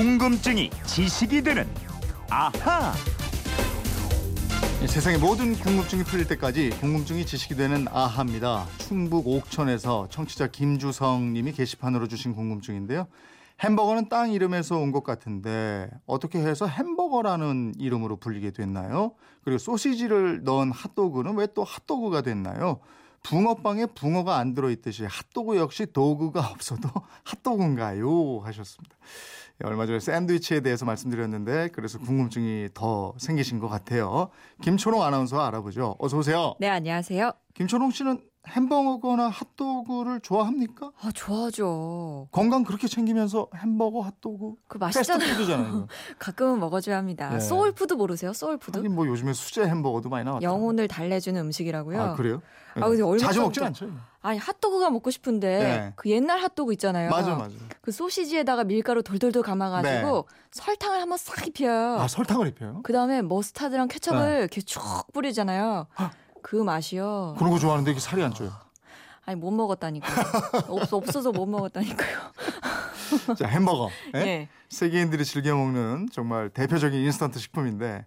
궁금증이 지식이 되는 아하. 이 세상의 모든 궁금증이 풀릴 때까지 궁금증이 지식이 되는 아하입니다. 충북 옥천에서 청취자 김주성 님이 게시판으로 주신 궁금증인데요. 햄버거는 땅 이름에서 온 것 같은데 어떻게 해서 햄버거라는 이름으로 불리게 됐나요? 그리고 소시지를 넣은 핫도그는 왜 또 핫도그가 됐나요? 붕어빵에 붕어가 안 들어있듯이 핫도그 역시 도구가 없어도 핫도그인가요? 하셨습니다. 예, 얼마 전에 샌드위치에 대해서 말씀드렸는데 그래서 궁금증이 더 생기신 것 같아요. 김초롱 아나운서 알아보죠. 어서 오세요. 네, 안녕하세요. 김초롱 씨는 햄버거나 핫도그를 좋아합니까? 아, 좋아하죠. 건강 그렇게 챙기면서 햄버거, 핫도그 그 맛있잖아요. 가끔은 먹어줘야 합니다. 네. 소울푸드 모르세요? 소울푸드? 하긴 뭐 요즘에 수제 햄버거도 많이 나왔죠. 영혼을 달래주는 음식이라고요. 아 그래요? 아, 근데 얼마 자주 먹진 않죠. 아니 핫도그가 먹고 싶은데 네. 그 옛날 핫도그 있잖아요. 맞아 맞아. 그 소시지에다가 밀가루 돌돌돌 감아가지고 설탕을 한번 싹 입혀요. 아 설탕을 입혀요? 그 다음에 머스타드랑 케첩을 네. 이렇게 쭉 뿌리잖아요. 아. 그 맛이요. 그런 거 좋아하는데 이게 살이 안 쪄요. 아니 못 먹었다니까요. 없, 없어서 못 먹었다니까요. 자 햄버거. 예? 네. 세계인들이 즐겨 먹는 정말 대표적인 인스턴트 식품인데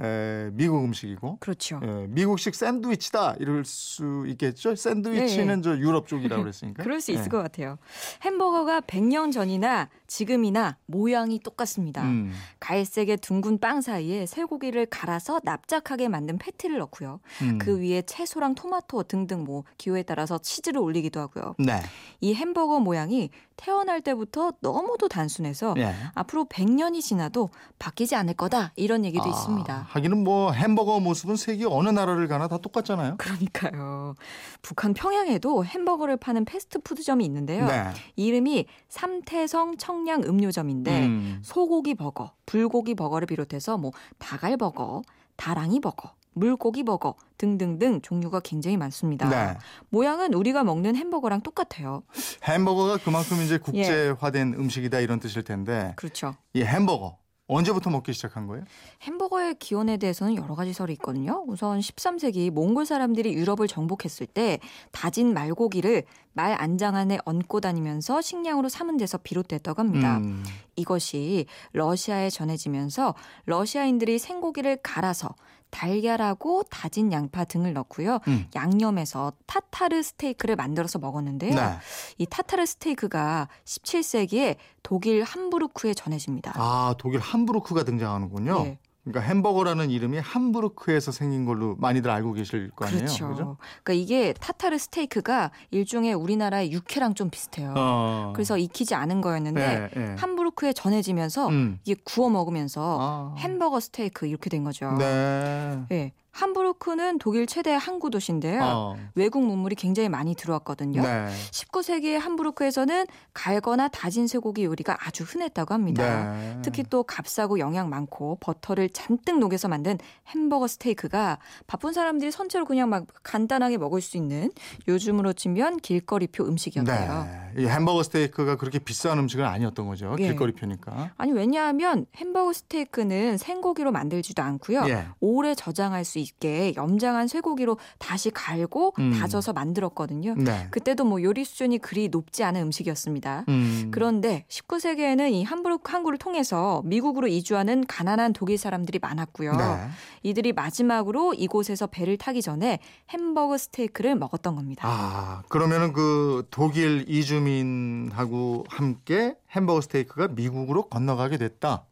에, 미국 음식이고 그렇죠. 예, 미국식 샌드위치다 이럴 수 있겠죠. 샌드위치는 저 유럽 쪽이라고 그랬으니까. 네. 그럴 수 있을 예. 것 같아요. 햄버거가 100년 전이나 지금이나 모양이 똑같습니다. 음. 갈색의 둥근 빵 사이에 쇠고기를 갈아서 납작하게 만든 패티를 넣고요. 음. 그 위에 채소랑 토마토 등등 뭐 기호에 따라서 치즈를 올리기도 하고요. 네. 이 햄버거 모양이 태어날 때부터 너무도 단순해서 예. 앞으로 100년이 지나도 바뀌지 않을 거다 이런 얘기도 아, 있습니다. 하기는 뭐 햄버거 모습은 세계 어느 나라를 가나 다 똑같잖아요. 그러니까요. 북한 평양에도 햄버거를 파는 패스트푸드점이 있는데요. 네. 이름이 삼태성 청량 음료점인데 음. 소고기 버거, 불고기 버거를 비롯해서 뭐 닭알 버거, 다랑이 버거, 물고기 버거 등등등 종류가 굉장히 많습니다. 네. 모양은 우리가 먹는 햄버거랑 똑같아요. 햄버거가 그만큼 이제 예. 국제화된 음식이다 이런 뜻일 텐데 그렇죠. 이 햄버거 언제부터 먹기 시작한 거예요? 햄버거의 기원에 대해서는 여러 가지 설이 있거든요. 우선 13세기 몽골 사람들이 유럽을 정복했을 때 다진 말고기를 말 안장 안에 얹고 다니면서 식량으로 삼은 데서 비롯됐다고 합니다. 음. 이것이 러시아에 전해지면서 러시아인들이 생고기를 갈아서 달걀하고 다진 양파 등을 넣고요. 음. 양념해서 타타르 스테이크를 만들어서 먹었는데요. 네. 이 타타르 스테이크가 17세기에 독일 함부르크에 전해집니다. 아 독일 함부르크가 등장하는군요. 예. 그러니까 햄버거라는 이름이 함부르크에서 생긴 걸로 많이들 알고 계실 거 아니에요. 그렇죠. 그죠? 그러니까 이게 타타르 스테이크가 일종의 우리나라의 육회랑 좀 비슷해요. 어. 그래서 익히지 않은 거였는데 네, 네. 함부르크 에 전해지면서 음. 이게 구워 먹으면서 아. 햄버거 스테이크 이렇게 된 거죠. 네. 예. 함부르크는 독일 최대 항구 도시인데요. 어. 외국 문물이 굉장히 많이 들어왔거든요. 네. 19세기에 함부르크에서는 갈거나 다진 쇠고기 요리가 아주 흔했다고 합니다. 네. 특히 또 값싸고 영양 많고 버터를 잔뜩 녹여서 만든 햄버거 스테이크가 바쁜 사람들이 선체로 그냥 막 간단하게 먹을 수 있는 요즘으로 치면 길거리표 음식이었대요. 네. 이 햄버거 스테이크가 그렇게 비싼 음식은 아니었던 거죠. 예. 길거리 표니까. 아니 왜냐하면 햄버거 스테이크는 생고기로 만들지도 않고요. 예. 오래 저장할 수 있게 염장한 쇠고기로 다시 갈고 음. 다져서 만들었거든요. 네. 그때도 뭐 요리 수준이 그리 높지 않은 음식이었습니다. 음. 그런데 19세기에는 이 함부르크 항구를 통해서 미국으로 이주하는 가난한 독일 사람들이 많았고요. 네. 이들이 마지막으로 이곳에서 배를 타기 전에 햄버거 스테이크를 먹었던 겁니다. 아, 그러면은 그 독일 이주민하고 함께 햄버거 스테이크가 미국으로 건너가게 됐다.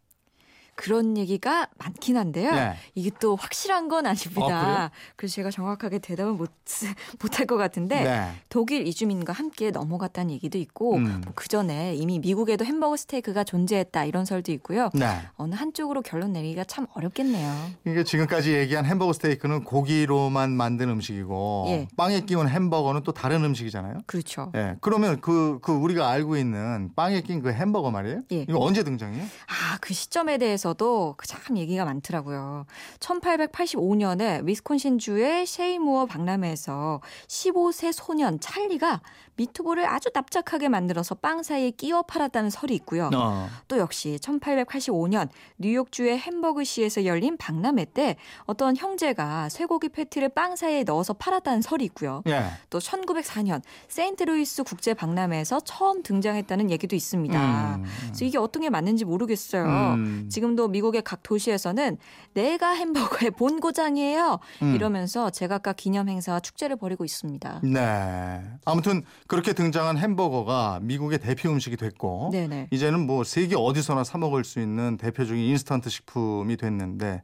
그런 얘기가 많긴 한데요. 네. 이게 또 확실한 건 어? 아닙니다. 그래서 제가 정확하게 대답을 못 못할 것 같은데 네. 독일 이주민과 함께 넘어갔다는 얘기도 있고 음. 그 전에 이미 미국에도 햄버거 스테이크가 존재했다 이런 설도 있고요. 네. 어느 한쪽으로 결론 내리기가 참 어렵겠네요. 그러니까 지금까지 얘기한 햄버거 스테이크는 고기로만 만든 음식이고 예. 빵에 끼운 햄버거는 또 다른 음식이잖아요. 그렇죠. 예. 그러면 그, 그 우리가 알고 있는 빵에 낀 그 햄버거 말이에요. 예. 이거 언제 등장해요? 아, 그 시점에 대해서 는 중에서도 참 얘기가 많더라고요. 1885년에 위스콘신주의 셰이무어 박람회에서 15세 소년 찰리가 미트볼을 아주 납작하게 만들어서 빵 사이에 끼워 팔았다는 설이 있고요. 어. 또 역시 1885년 뉴욕주의 햄버그시에서 열린 박람회 때 어떤 형제가 쇠고기 패티를 빵 사이에 넣어서 팔았다는 설이 있고요. 예. 또 1904년 세인트루이스 국제 박람회에서 처음 등장했다는 얘기도 있습니다. 음. 그래서 이게 어떤 게 맞는지 모르겠어요. 음. 지금 도 미국의 각 도시에서는 내가 햄버거의 본고장이에요. 음. 이러면서 제각각 기념 행사와 축제를 벌이고 있습니다. 네. 아무튼 그렇게 등장한 햄버거가 미국의 대표 음식이 됐고 네네. 이제는 뭐 세계 어디서나 사 먹을 수 있는 대표적인 인스턴트 식품이 됐는데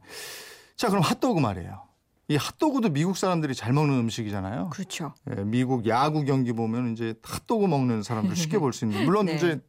자 그럼 핫도그 말이에요. 이 핫도그도 미국 사람들이 잘 먹는 음식이잖아요. 그렇죠. 예, 미국 야구 경기 보면 이제 핫도그 먹는 사람들 쉽게 볼 수 있는데 물론 네. 이제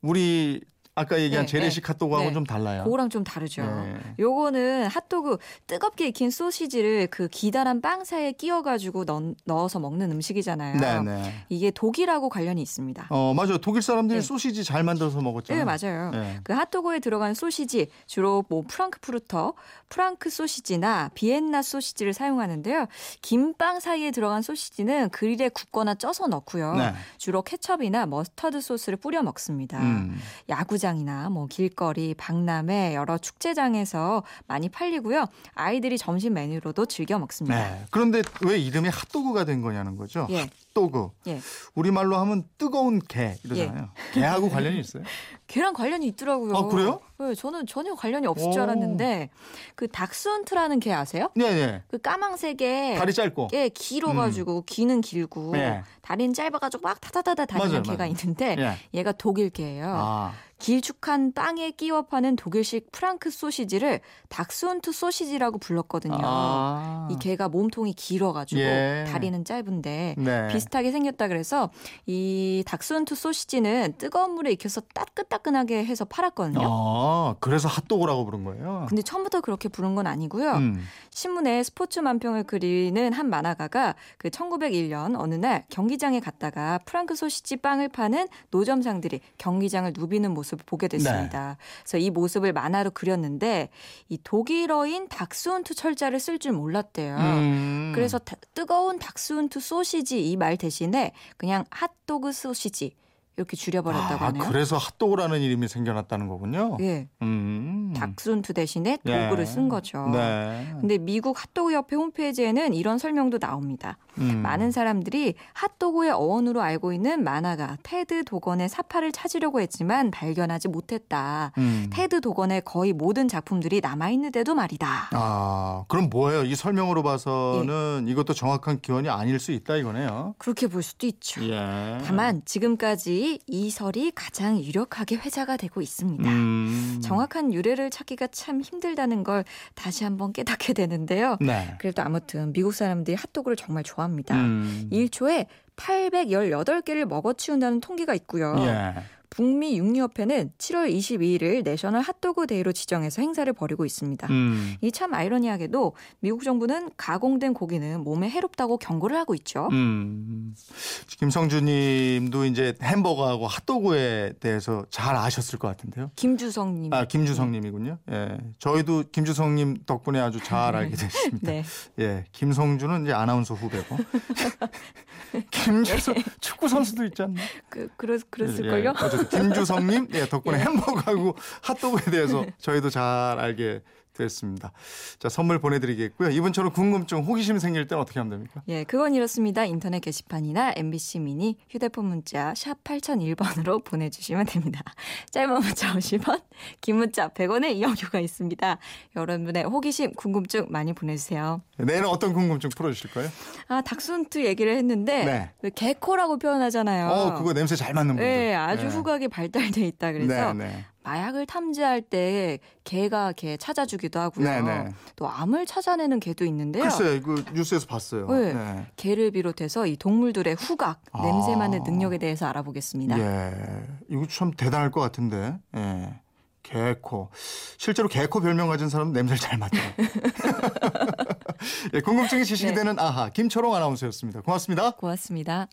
우리 아까 얘기한 네, 재래식 핫도그하고는 네. 좀 달라요. 그거랑 좀 다르죠. 네. 요거는 핫도그 뜨겁게 익힌 소시지를 그 기다란 빵 사이에 끼워가지고 넣, 넣어서 먹는 음식이잖아요. 네네. 이게 독일하고 관련이 있습니다. 어 맞아요. 독일 사람들이 네. 소시지 잘 만들어서 먹었잖아요. 네, 맞아요. 네. 그 핫도그에 들어간 소시지 주로 뭐 프랑크푸르터, 프랑크 소시지나 비엔나 소시지를 사용하는데요. 긴빵 사이에 들어간 소시지는 그릴에 굽거나 쪄서 넣고요. 네. 주로 케첩이나 머스터드 소스를 뿌려 먹습니다. 음. 야구 장이나 뭐 길거리, 박람회 여러 축제장에서 많이 팔리고요. 아이들이 점심 메뉴로도 즐겨 먹습니다. 네. 그런데 왜 이름이 핫도그가 된 거냐는 거죠. 예. 핫도그. 예. 우리말로 하면 뜨거운 개 이러잖아요. 개하고 관련이 있어요? 걔랑 관련이 있더라고요. 아, 그래요? 네, 저는 전혀 관련이 없을 오. 줄 알았는데 그 닥스훈트라는 개 아세요? 네 네. 그 까망색에 다리 짧고. 예, 길어 가지고 귀는 길고 네. 다리는 짧아 가지고 막 타다다다 다니는 맞아요, 개가 맞아요. 있는데 예. 얘가 독일 개예요. 아. 길쭉한 빵에 끼워 파는 독일식 프랑크 소시지를 닥스훈트 소시지라고 불렀거든요. 아. 이 개가 몸통이 길어가지고 예. 다리는 짧은데 네. 비슷하게 생겼다 그래서 이 닥스훈트 소시지는 뜨거운 물에 익혀서 따끈따끈하게 해서 팔았거든요. 아, 그래서 핫도그라고 부른 거예요. 근데 처음부터 그렇게 부른 건 아니고요. 음. 신문에 스포츠 만평을 그리는 한 만화가가 그 1901년 어느 날 경기장에 갔다가 프랑크 소시지 빵을 파는 노점상들이 경기장을 누비는 모습 을 보게 됐습니다. 그래서 이 모습을 만화로 그렸는데 이 독일어인 닥스훈트 철자를 쓸 줄 몰랐대요. 음. 그래서 다- 뜨거운 닥스훈트 소시지 이 말 대신에 그냥 핫도그 소시지 이렇게 줄여버렸다고 아, 하네요. 그래서 핫도그라는 이름이 생겨났다는 거군요. 예, 음. 닥스훈트 대신에 예. 도구를 쓴 거죠. 네. 근데 미국 핫도그 협회 홈페이지에는 이런 설명도 나옵니다. 음. 많은 사람들이 핫도그의 어원으로 알고 있는 만화가 테드 도건의 사파를 찾으려고 했지만 발견하지 못했다. 음. 테드 도건의 거의 모든 작품들이 남아 있는데도 말이다. 아, 그럼 뭐예요? 이 설명으로 봐서는 예. 이것도 정확한 기원이 아닐 수 있다 이거네요. 그렇게 볼 수도 있죠. 예. 다만 지금까지 이 설이 가장 유력하게 회자가 되고 있습니다. 음. 정확한 유래를 찾기가 참 힘들다는 걸 다시 한번 깨닫게 되는데요. 네. 그래도 아무튼 미국 사람들이 핫도그를 정말 좋아합니다. 음. 1초에 818개를 먹어치운다는 통계가 있고요. 예. 북미 육류협회는 7월 22일을 National Hot Dog Day로 지정해서 행사를 벌이고 있습니다. 음. 이참 아이러니하게도 미국 정부는 가공된 고기는 몸에 해롭다고 경고를 하고 있죠. 음. 김성주님도 이제 햄버거하고 핫도그에 대해서 잘 아셨을 것 같은데요. 김주성님. 아 김주성님이군요. 예, 저희도 김주성님 덕분에 아주 잘 알게 됐습니다. 네. 예, 김성주는 이제 아나운서 후배고 김주성 축구 선수도 있지 않나? 그, 그랬, 그랬을걸요? 예, 어쨌든 김주성님? 예, 덕분에 햄버거하고 핫도그에 대해서 저희도 잘 알게 됐습니다. 자 선물 보내드리겠고요. 이분처럼 궁금증, 호기심 생길 때는 어떻게 하면 됩니까? 예, 그건 이렇습니다. 인터넷 게시판이나 MBC 미니 휴대폰 문자 샵 8001번으로 보내주시면 됩니다. 짧은 문자 50원, 긴 문자 100원의 이용료가 있습니다. 여러분의 호기심, 궁금증 많이 보내주세요. 내일은 어떤 궁금증 풀어주실 거예요? 아, 닥순트 얘기를 했는데 네. 왜 개코라고 표현하잖아요. 어, 그거 냄새 잘 맡는 분들. 네, 아주 네. 후각이 발달돼 있다 그래서 네, 네. 마약을 탐지할 때 개가 개 찾아주기도 하고요. 네, 네. 또 암을 찾아내는 개도 있는데요. 글쎄요, 그 뉴스에서 봤어요. 네. 네. 개를 비롯해서 이 동물들의 후각, 아. 냄새 맡는 능력에 대해서 알아보겠습니다. 예, 이거 참 대단할 것 같은데. 예. 개코. 실제로 개코 별명 가진 사람은 냄새를 잘 맡아요. 예, 궁금증이 지식이 네. 되는 아하 김초롱 아나운서였습니다. 고맙습니다. 고맙습니다.